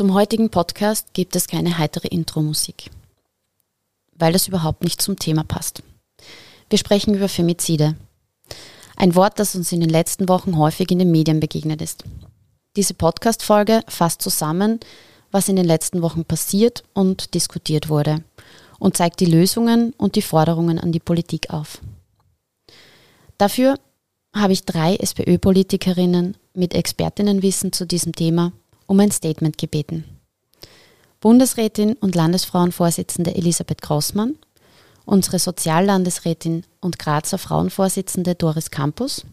Zum heutigen Podcast gibt es keine heitere Intro-Musik, weil das überhaupt nicht zum Thema passt. Wir sprechen über Femizide. Ein Wort, das uns in den letzten Wochen häufig in den Medien begegnet ist. Diese Podcast-Folge fasst zusammen, was in den letzten Wochen passiert und diskutiert wurde und zeigt die Lösungen und die Forderungen an die Politik auf. Dafür habe ich drei SPÖ-Politikerinnen mit Expertinnenwissen zu diesem Thema um ein Statement gebeten. Bundesrätin und Landesfrauenvorsitzende Elisabeth Grossmann, unsere Soziallandesrätin und Grazer Frauenvorsitzende Doris Campus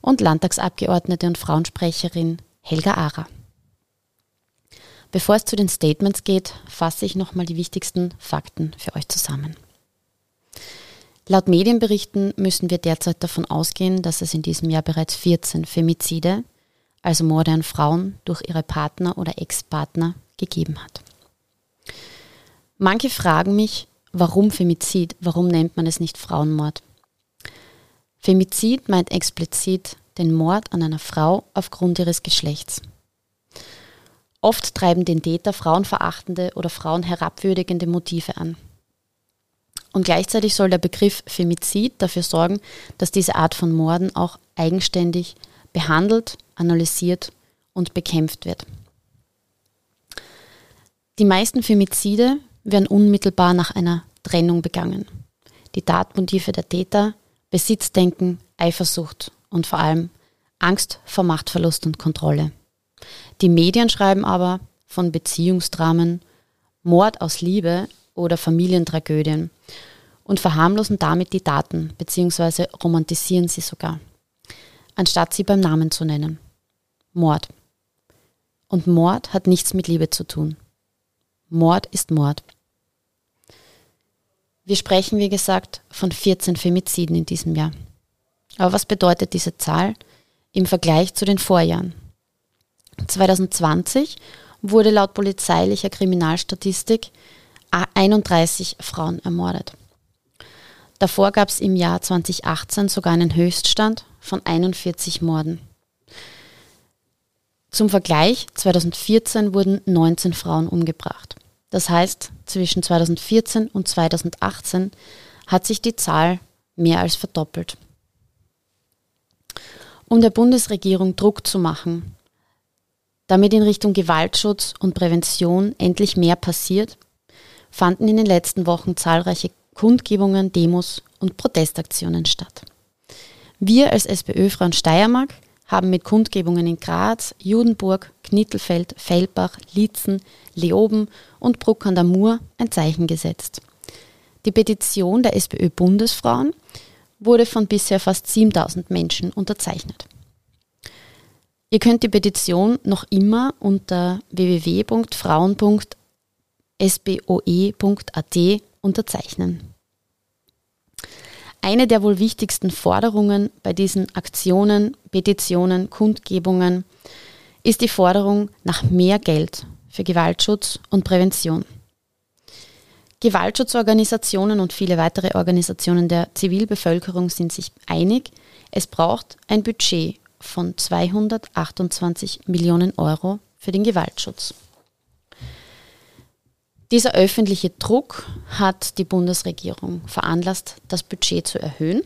und Landtagsabgeordnete und Frauensprecherin Helga Ara. Bevor es zu den Statements geht, fasse ich nochmal die wichtigsten Fakten für euch zusammen. Laut Medienberichten müssen wir derzeit davon ausgehen, dass es in diesem Jahr bereits 14 Femizide, also Morde an Frauen durch ihre Partner oder Ex-Partner, gegeben hat. Manche fragen mich, warum Femizid, warum nennt man es nicht Frauenmord? Femizid meint explizit den Mord an einer Frau aufgrund ihres Geschlechts. Oft treiben den Täter frauenverachtende oder frauenherabwürdigende Motive an. Und gleichzeitig soll der Begriff Femizid dafür sorgen, dass diese Art von Morden auch eigenständig behandelt, analysiert und bekämpft wird. Die meisten Femizide werden unmittelbar nach einer Trennung begangen. Die Tatmotive der Täter, Besitzdenken, Eifersucht und vor allem Angst vor Machtverlust und Kontrolle. Die Medien schreiben aber von Beziehungsdramen, Mord aus Liebe oder Familientragödien und verharmlosen damit die Daten bzw. romantisieren sie sogar, anstatt sie beim Namen zu nennen. Mord. Und Mord hat nichts mit Liebe zu tun. Mord ist Mord. Wir sprechen, wie gesagt, von 14 Femiziden in diesem Jahr. Aber was bedeutet diese Zahl im Vergleich zu den Vorjahren? 2020 wurde laut polizeilicher Kriminalstatistik 31 Frauen ermordet. Davor gab es im Jahr 2018 sogar einen Höchststand von 41 Morden. Zum Vergleich, 2014 wurden 19 Frauen umgebracht. Das heißt, zwischen 2014 und 2018 hat sich die Zahl mehr als verdoppelt. Um der Bundesregierung Druck zu machen, damit in Richtung Gewaltschutz und Prävention endlich mehr passiert, fanden in den letzten Wochen zahlreiche Kundgebungen, Demos und Protestaktionen statt. Wir als SPÖ-Frauen Steiermark haben mit Kundgebungen in Graz, Judenburg, Knittelfeld, Feldbach, Lietzen, Leoben und Bruck an der Mur ein Zeichen gesetzt. Die Petition der SPÖ-Bundesfrauen wurde von bisher fast 7000 Menschen unterzeichnet. Ihr könnt die Petition noch immer unter www.frauen.sboe.at unterzeichnen. Eine der wohl wichtigsten Forderungen bei diesen Aktionen, Petitionen, Kundgebungen ist die Forderung nach mehr Geld für Gewaltschutz und Prävention. Gewaltschutzorganisationen und viele weitere Organisationen der Zivilbevölkerung sind sich einig, es braucht ein Budget von 228 Millionen Euro für den Gewaltschutz. Dieser öffentliche Druck hat die Bundesregierung veranlasst, das Budget zu erhöhen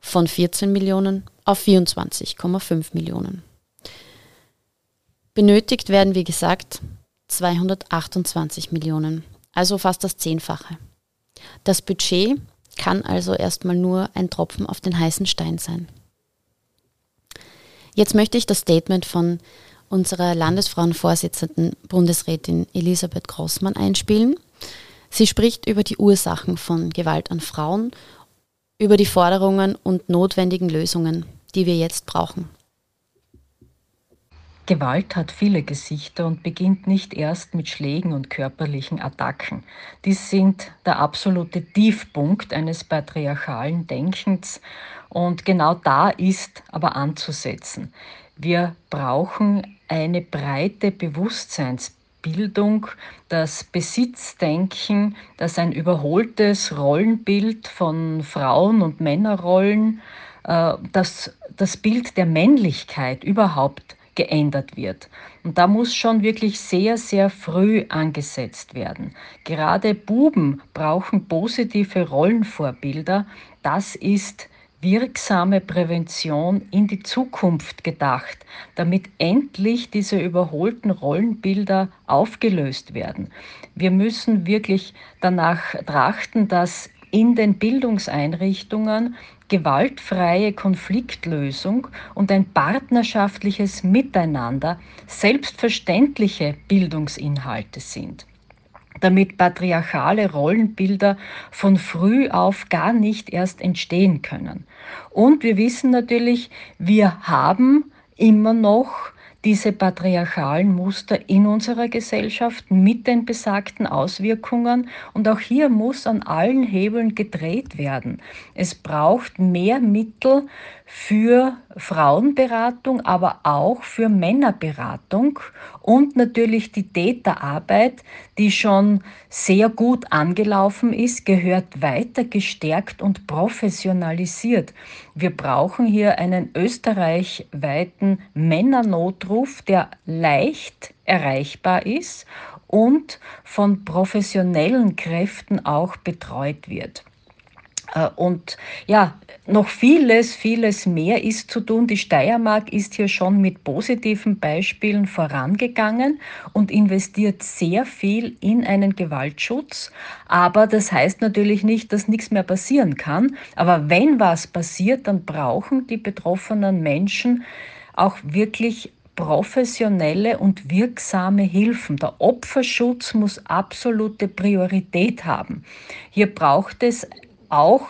von 14 Millionen auf 24,5 Millionen. Benötigt werden, wie gesagt, 228 Millionen, also fast das Zehnfache. Das Budget kann also erstmal nur ein Tropfen auf den heißen Stein sein. Jetzt möchte ich das Statement von unserer Landesfrauenvorsitzenden Bundesrätin Elisabeth Grossmann einspielen. Sie spricht über die Ursachen von Gewalt an Frauen, über die Forderungen und notwendigen Lösungen, die wir jetzt brauchen. Gewalt hat viele Gesichter und beginnt nicht erst mit Schlägen und körperlichen Attacken. Dies sind der absolute Tiefpunkt eines patriarchalen Denkens und genau da ist aber anzusetzen. Wir brauchen eine breite Bewusstseinsbildung, das Besitzdenken, das ein überholtes Rollenbild von Frauen- und Männerrollen, äh, das das Bild der Männlichkeit überhaupt geändert wird. Und da muss schon wirklich sehr, sehr früh angesetzt werden. Gerade Buben brauchen positive Rollenvorbilder. Das ist wirksame Prävention in die Zukunft gedacht, damit endlich diese überholten Rollenbilder aufgelöst werden. Wir müssen wirklich danach trachten, dass in den Bildungseinrichtungen gewaltfreie Konfliktlösung und ein partnerschaftliches Miteinander selbstverständliche Bildungsinhalte sind damit patriarchale Rollenbilder von früh auf gar nicht erst entstehen können. Und wir wissen natürlich, wir haben immer noch diese patriarchalen Muster in unserer Gesellschaft mit den besagten Auswirkungen. Und auch hier muss an allen Hebeln gedreht werden. Es braucht mehr Mittel für Frauenberatung, aber auch für Männerberatung und natürlich die Täterarbeit, die schon sehr gut angelaufen ist, gehört weiter gestärkt und professionalisiert. Wir brauchen hier einen österreichweiten Männernotruf, der leicht erreichbar ist und von professionellen Kräften auch betreut wird. Äh, und ja, noch vieles, vieles mehr ist zu tun. Die Steiermark ist hier schon mit positiven Beispielen vorangegangen und investiert sehr viel in einen Gewaltschutz. Aber das heißt natürlich nicht, dass nichts mehr passieren kann. Aber wenn was passiert, dann brauchen die betroffenen Menschen auch wirklich professionelle und wirksame Hilfen. Der Opferschutz muss absolute Priorität haben. Hier braucht es auch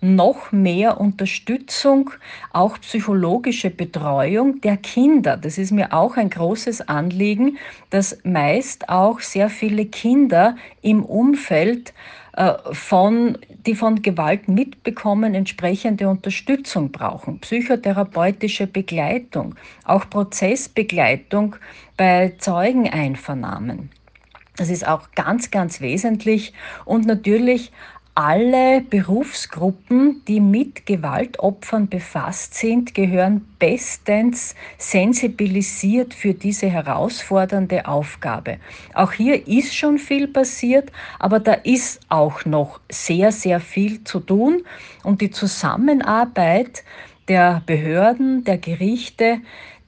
noch mehr Unterstützung, auch psychologische Betreuung der Kinder. Das ist mir auch ein großes Anliegen, dass meist auch sehr viele Kinder im Umfeld äh, von, die von Gewalt mitbekommen, entsprechende Unterstützung brauchen, psychotherapeutische Begleitung, auch Prozessbegleitung bei Zeugeneinvernahmen. Das ist auch ganz, ganz wesentlich und natürlich alle Berufsgruppen, die mit Gewaltopfern befasst sind, gehören bestens sensibilisiert für diese herausfordernde Aufgabe. Auch hier ist schon viel passiert, aber da ist auch noch sehr, sehr viel zu tun und die Zusammenarbeit der Behörden, der Gerichte,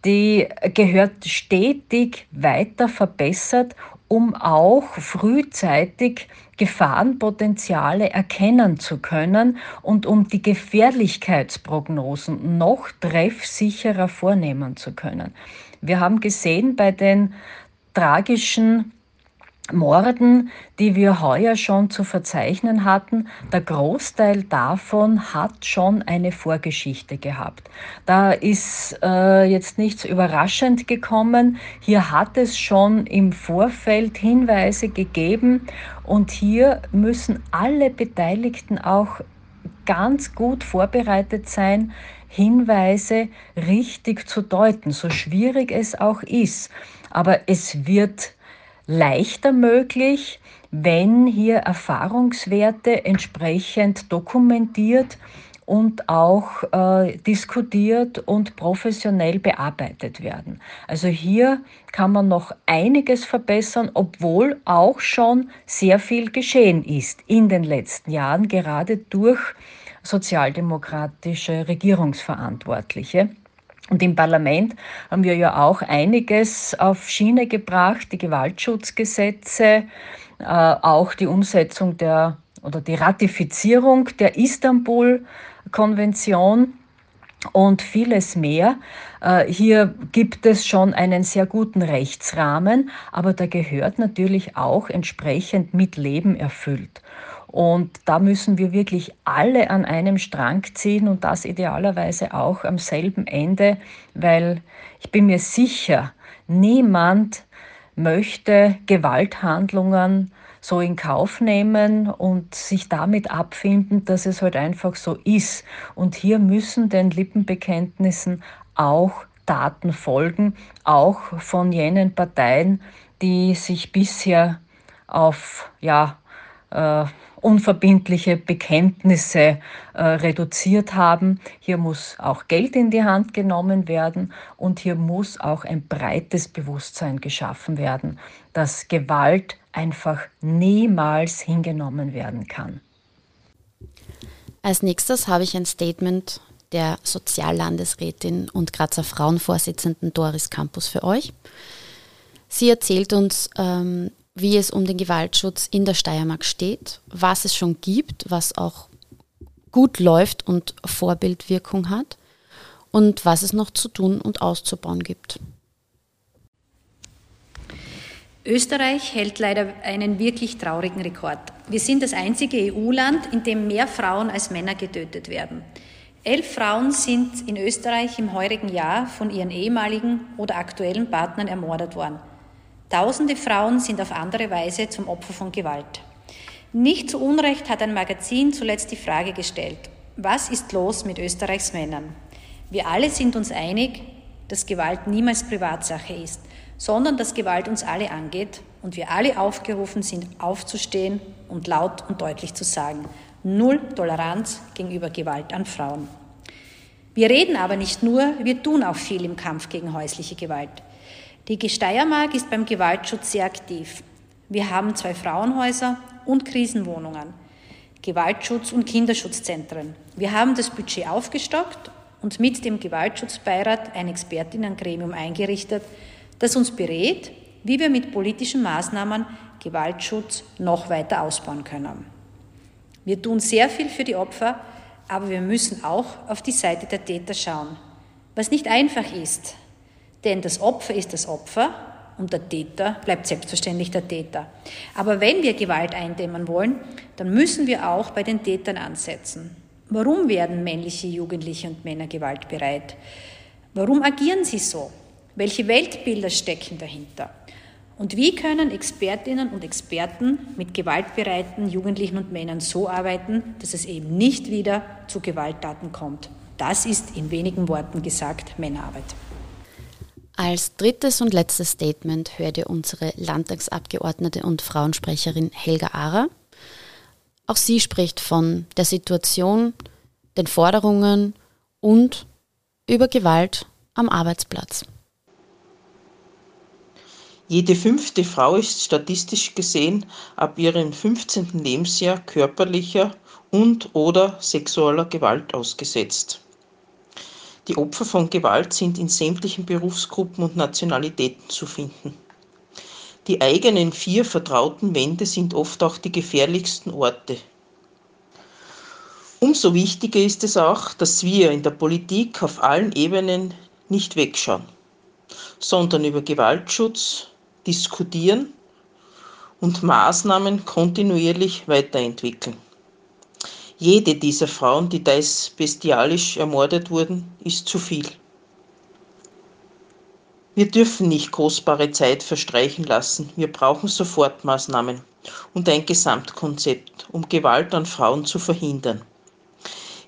die gehört stetig weiter verbessert, um auch frühzeitig Gefahrenpotenziale erkennen zu können und um die Gefährlichkeitsprognosen noch treffsicherer vornehmen zu können. Wir haben gesehen bei den tragischen Morden, die wir heuer schon zu verzeichnen hatten, der Großteil davon hat schon eine Vorgeschichte gehabt. Da ist äh, jetzt nichts überraschend gekommen. Hier hat es schon im Vorfeld Hinweise gegeben und hier müssen alle Beteiligten auch ganz gut vorbereitet sein, Hinweise richtig zu deuten, so schwierig es auch ist. Aber es wird leichter möglich, wenn hier Erfahrungswerte entsprechend dokumentiert und auch äh, diskutiert und professionell bearbeitet werden. Also hier kann man noch einiges verbessern, obwohl auch schon sehr viel geschehen ist in den letzten Jahren, gerade durch sozialdemokratische Regierungsverantwortliche. Und im Parlament haben wir ja auch einiges auf Schiene gebracht, die Gewaltschutzgesetze, äh, auch die Umsetzung der oder die Ratifizierung der Istanbul-Konvention und vieles mehr. Äh, hier gibt es schon einen sehr guten Rechtsrahmen, aber da gehört natürlich auch entsprechend mit Leben erfüllt. Und da müssen wir wirklich alle an einem Strang ziehen und das idealerweise auch am selben Ende, weil ich bin mir sicher, niemand möchte Gewalthandlungen so in Kauf nehmen und sich damit abfinden, dass es halt einfach so ist. Und hier müssen den Lippenbekenntnissen auch Taten folgen, auch von jenen Parteien, die sich bisher auf ja, äh, unverbindliche Bekenntnisse äh, reduziert haben. Hier muss auch Geld in die Hand genommen werden und hier muss auch ein breites Bewusstsein geschaffen werden, dass Gewalt einfach niemals hingenommen werden kann. Als nächstes habe ich ein Statement der Soziallandesrätin und Grazer Frauenvorsitzenden Doris Campus für euch. Sie erzählt uns, ähm, wie es um den Gewaltschutz in der Steiermark steht, was es schon gibt, was auch gut läuft und Vorbildwirkung hat und was es noch zu tun und auszubauen gibt. Österreich hält leider einen wirklich traurigen Rekord. Wir sind das einzige EU-Land, in dem mehr Frauen als Männer getötet werden. Elf Frauen sind in Österreich im heurigen Jahr von ihren ehemaligen oder aktuellen Partnern ermordet worden. Tausende Frauen sind auf andere Weise zum Opfer von Gewalt. Nicht zu Unrecht hat ein Magazin zuletzt die Frage gestellt, was ist los mit Österreichs Männern? Wir alle sind uns einig, dass Gewalt niemals Privatsache ist, sondern dass Gewalt uns alle angeht und wir alle aufgerufen sind, aufzustehen und laut und deutlich zu sagen, null Toleranz gegenüber Gewalt an Frauen. Wir reden aber nicht nur, wir tun auch viel im Kampf gegen häusliche Gewalt. Die Steiermark ist beim Gewaltschutz sehr aktiv. Wir haben zwei Frauenhäuser und Krisenwohnungen, Gewaltschutz- und Kinderschutzzentren. Wir haben das Budget aufgestockt und mit dem Gewaltschutzbeirat ein Expertinnengremium eingerichtet, das uns berät, wie wir mit politischen Maßnahmen Gewaltschutz noch weiter ausbauen können. Wir tun sehr viel für die Opfer, aber wir müssen auch auf die Seite der Täter schauen, was nicht einfach ist, denn das Opfer ist das Opfer und der Täter bleibt selbstverständlich der Täter. Aber wenn wir Gewalt eindämmen wollen, dann müssen wir auch bei den Tätern ansetzen. Warum werden männliche Jugendliche und Männer gewaltbereit? Warum agieren sie so? Welche Weltbilder stecken dahinter? Und wie können Expertinnen und Experten mit gewaltbereiten Jugendlichen und Männern so arbeiten, dass es eben nicht wieder zu Gewalttaten kommt? Das ist in wenigen Worten gesagt Männerarbeit. Als drittes und letztes Statement hört ihr unsere Landtagsabgeordnete und Frauensprecherin Helga Ara. Auch sie spricht von der Situation, den Forderungen und über Gewalt am Arbeitsplatz. Jede fünfte Frau ist statistisch gesehen ab ihrem 15. Lebensjahr körperlicher und/oder sexueller Gewalt ausgesetzt. Die Opfer von Gewalt sind in sämtlichen Berufsgruppen und Nationalitäten zu finden. Die eigenen vier vertrauten Wände sind oft auch die gefährlichsten Orte. Umso wichtiger ist es auch, dass wir in der Politik auf allen Ebenen nicht wegschauen, sondern über Gewaltschutz diskutieren und Maßnahmen kontinuierlich weiterentwickeln. Jede dieser Frauen, die teils bestialisch ermordet wurden, ist zu viel. Wir dürfen nicht kostbare Zeit verstreichen lassen. Wir brauchen Sofortmaßnahmen und ein Gesamtkonzept, um Gewalt an Frauen zu verhindern.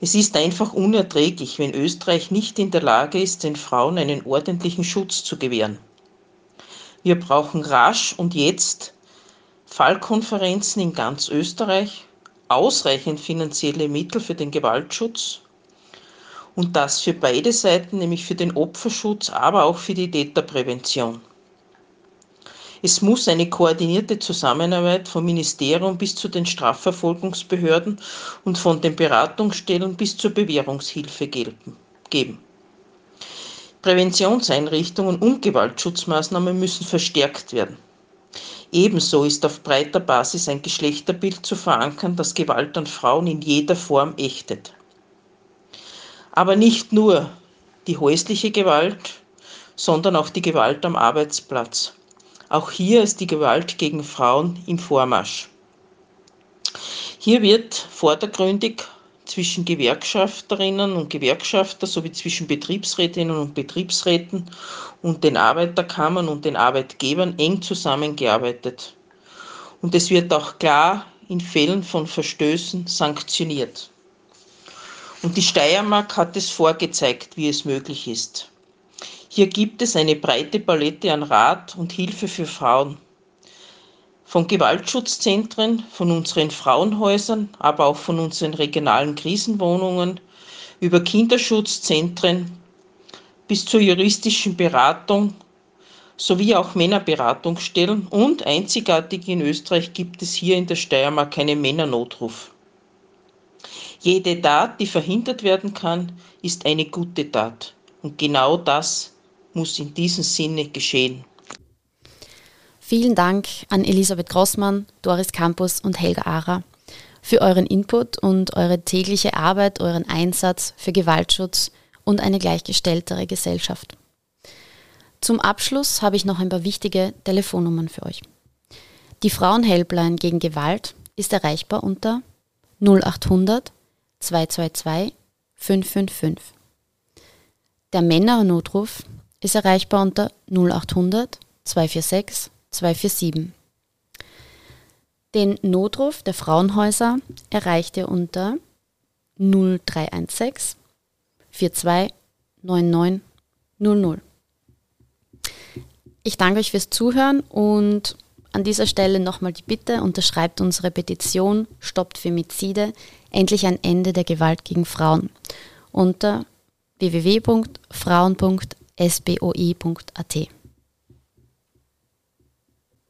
Es ist einfach unerträglich, wenn Österreich nicht in der Lage ist, den Frauen einen ordentlichen Schutz zu gewähren. Wir brauchen rasch und jetzt Fallkonferenzen in ganz Österreich ausreichend finanzielle Mittel für den Gewaltschutz und das für beide Seiten, nämlich für den Opferschutz, aber auch für die Täterprävention. Es muss eine koordinierte Zusammenarbeit vom Ministerium bis zu den Strafverfolgungsbehörden und von den Beratungsstellen bis zur Bewährungshilfe geben. Präventionseinrichtungen und Gewaltschutzmaßnahmen müssen verstärkt werden. Ebenso ist auf breiter Basis ein Geschlechterbild zu verankern, das Gewalt an Frauen in jeder Form ächtet. Aber nicht nur die häusliche Gewalt, sondern auch die Gewalt am Arbeitsplatz. Auch hier ist die Gewalt gegen Frauen im Vormarsch. Hier wird vordergründig zwischen Gewerkschafterinnen und Gewerkschafter sowie zwischen Betriebsrätinnen und Betriebsräten und den Arbeiterkammern und den Arbeitgebern eng zusammengearbeitet. Und es wird auch klar in Fällen von Verstößen sanktioniert. Und die Steiermark hat es vorgezeigt, wie es möglich ist. Hier gibt es eine breite Palette an Rat und Hilfe für Frauen. Von Gewaltschutzzentren, von unseren Frauenhäusern, aber auch von unseren regionalen Krisenwohnungen, über Kinderschutzzentren bis zur juristischen Beratung sowie auch Männerberatungsstellen und einzigartig in Österreich gibt es hier in der Steiermark einen Männernotruf. Jede Tat, die verhindert werden kann, ist eine gute Tat. Und genau das muss in diesem Sinne geschehen. Vielen Dank an Elisabeth Grossmann, Doris Campus und Helga Ara für euren Input und eure tägliche Arbeit, euren Einsatz für Gewaltschutz und eine gleichgestelltere Gesellschaft. Zum Abschluss habe ich noch ein paar wichtige Telefonnummern für euch. Die Frauenhelpline gegen Gewalt ist erreichbar unter 0800 222 555. Der Männernotruf ist erreichbar unter 0800 246 247. Den Notruf der Frauenhäuser erreicht ihr unter 0316 42 99 00. Ich danke euch fürs Zuhören und an dieser Stelle nochmal die Bitte, unterschreibt unsere Petition Stoppt Femizide, endlich ein Ende der Gewalt gegen Frauen unter www.frauen.sboi.at.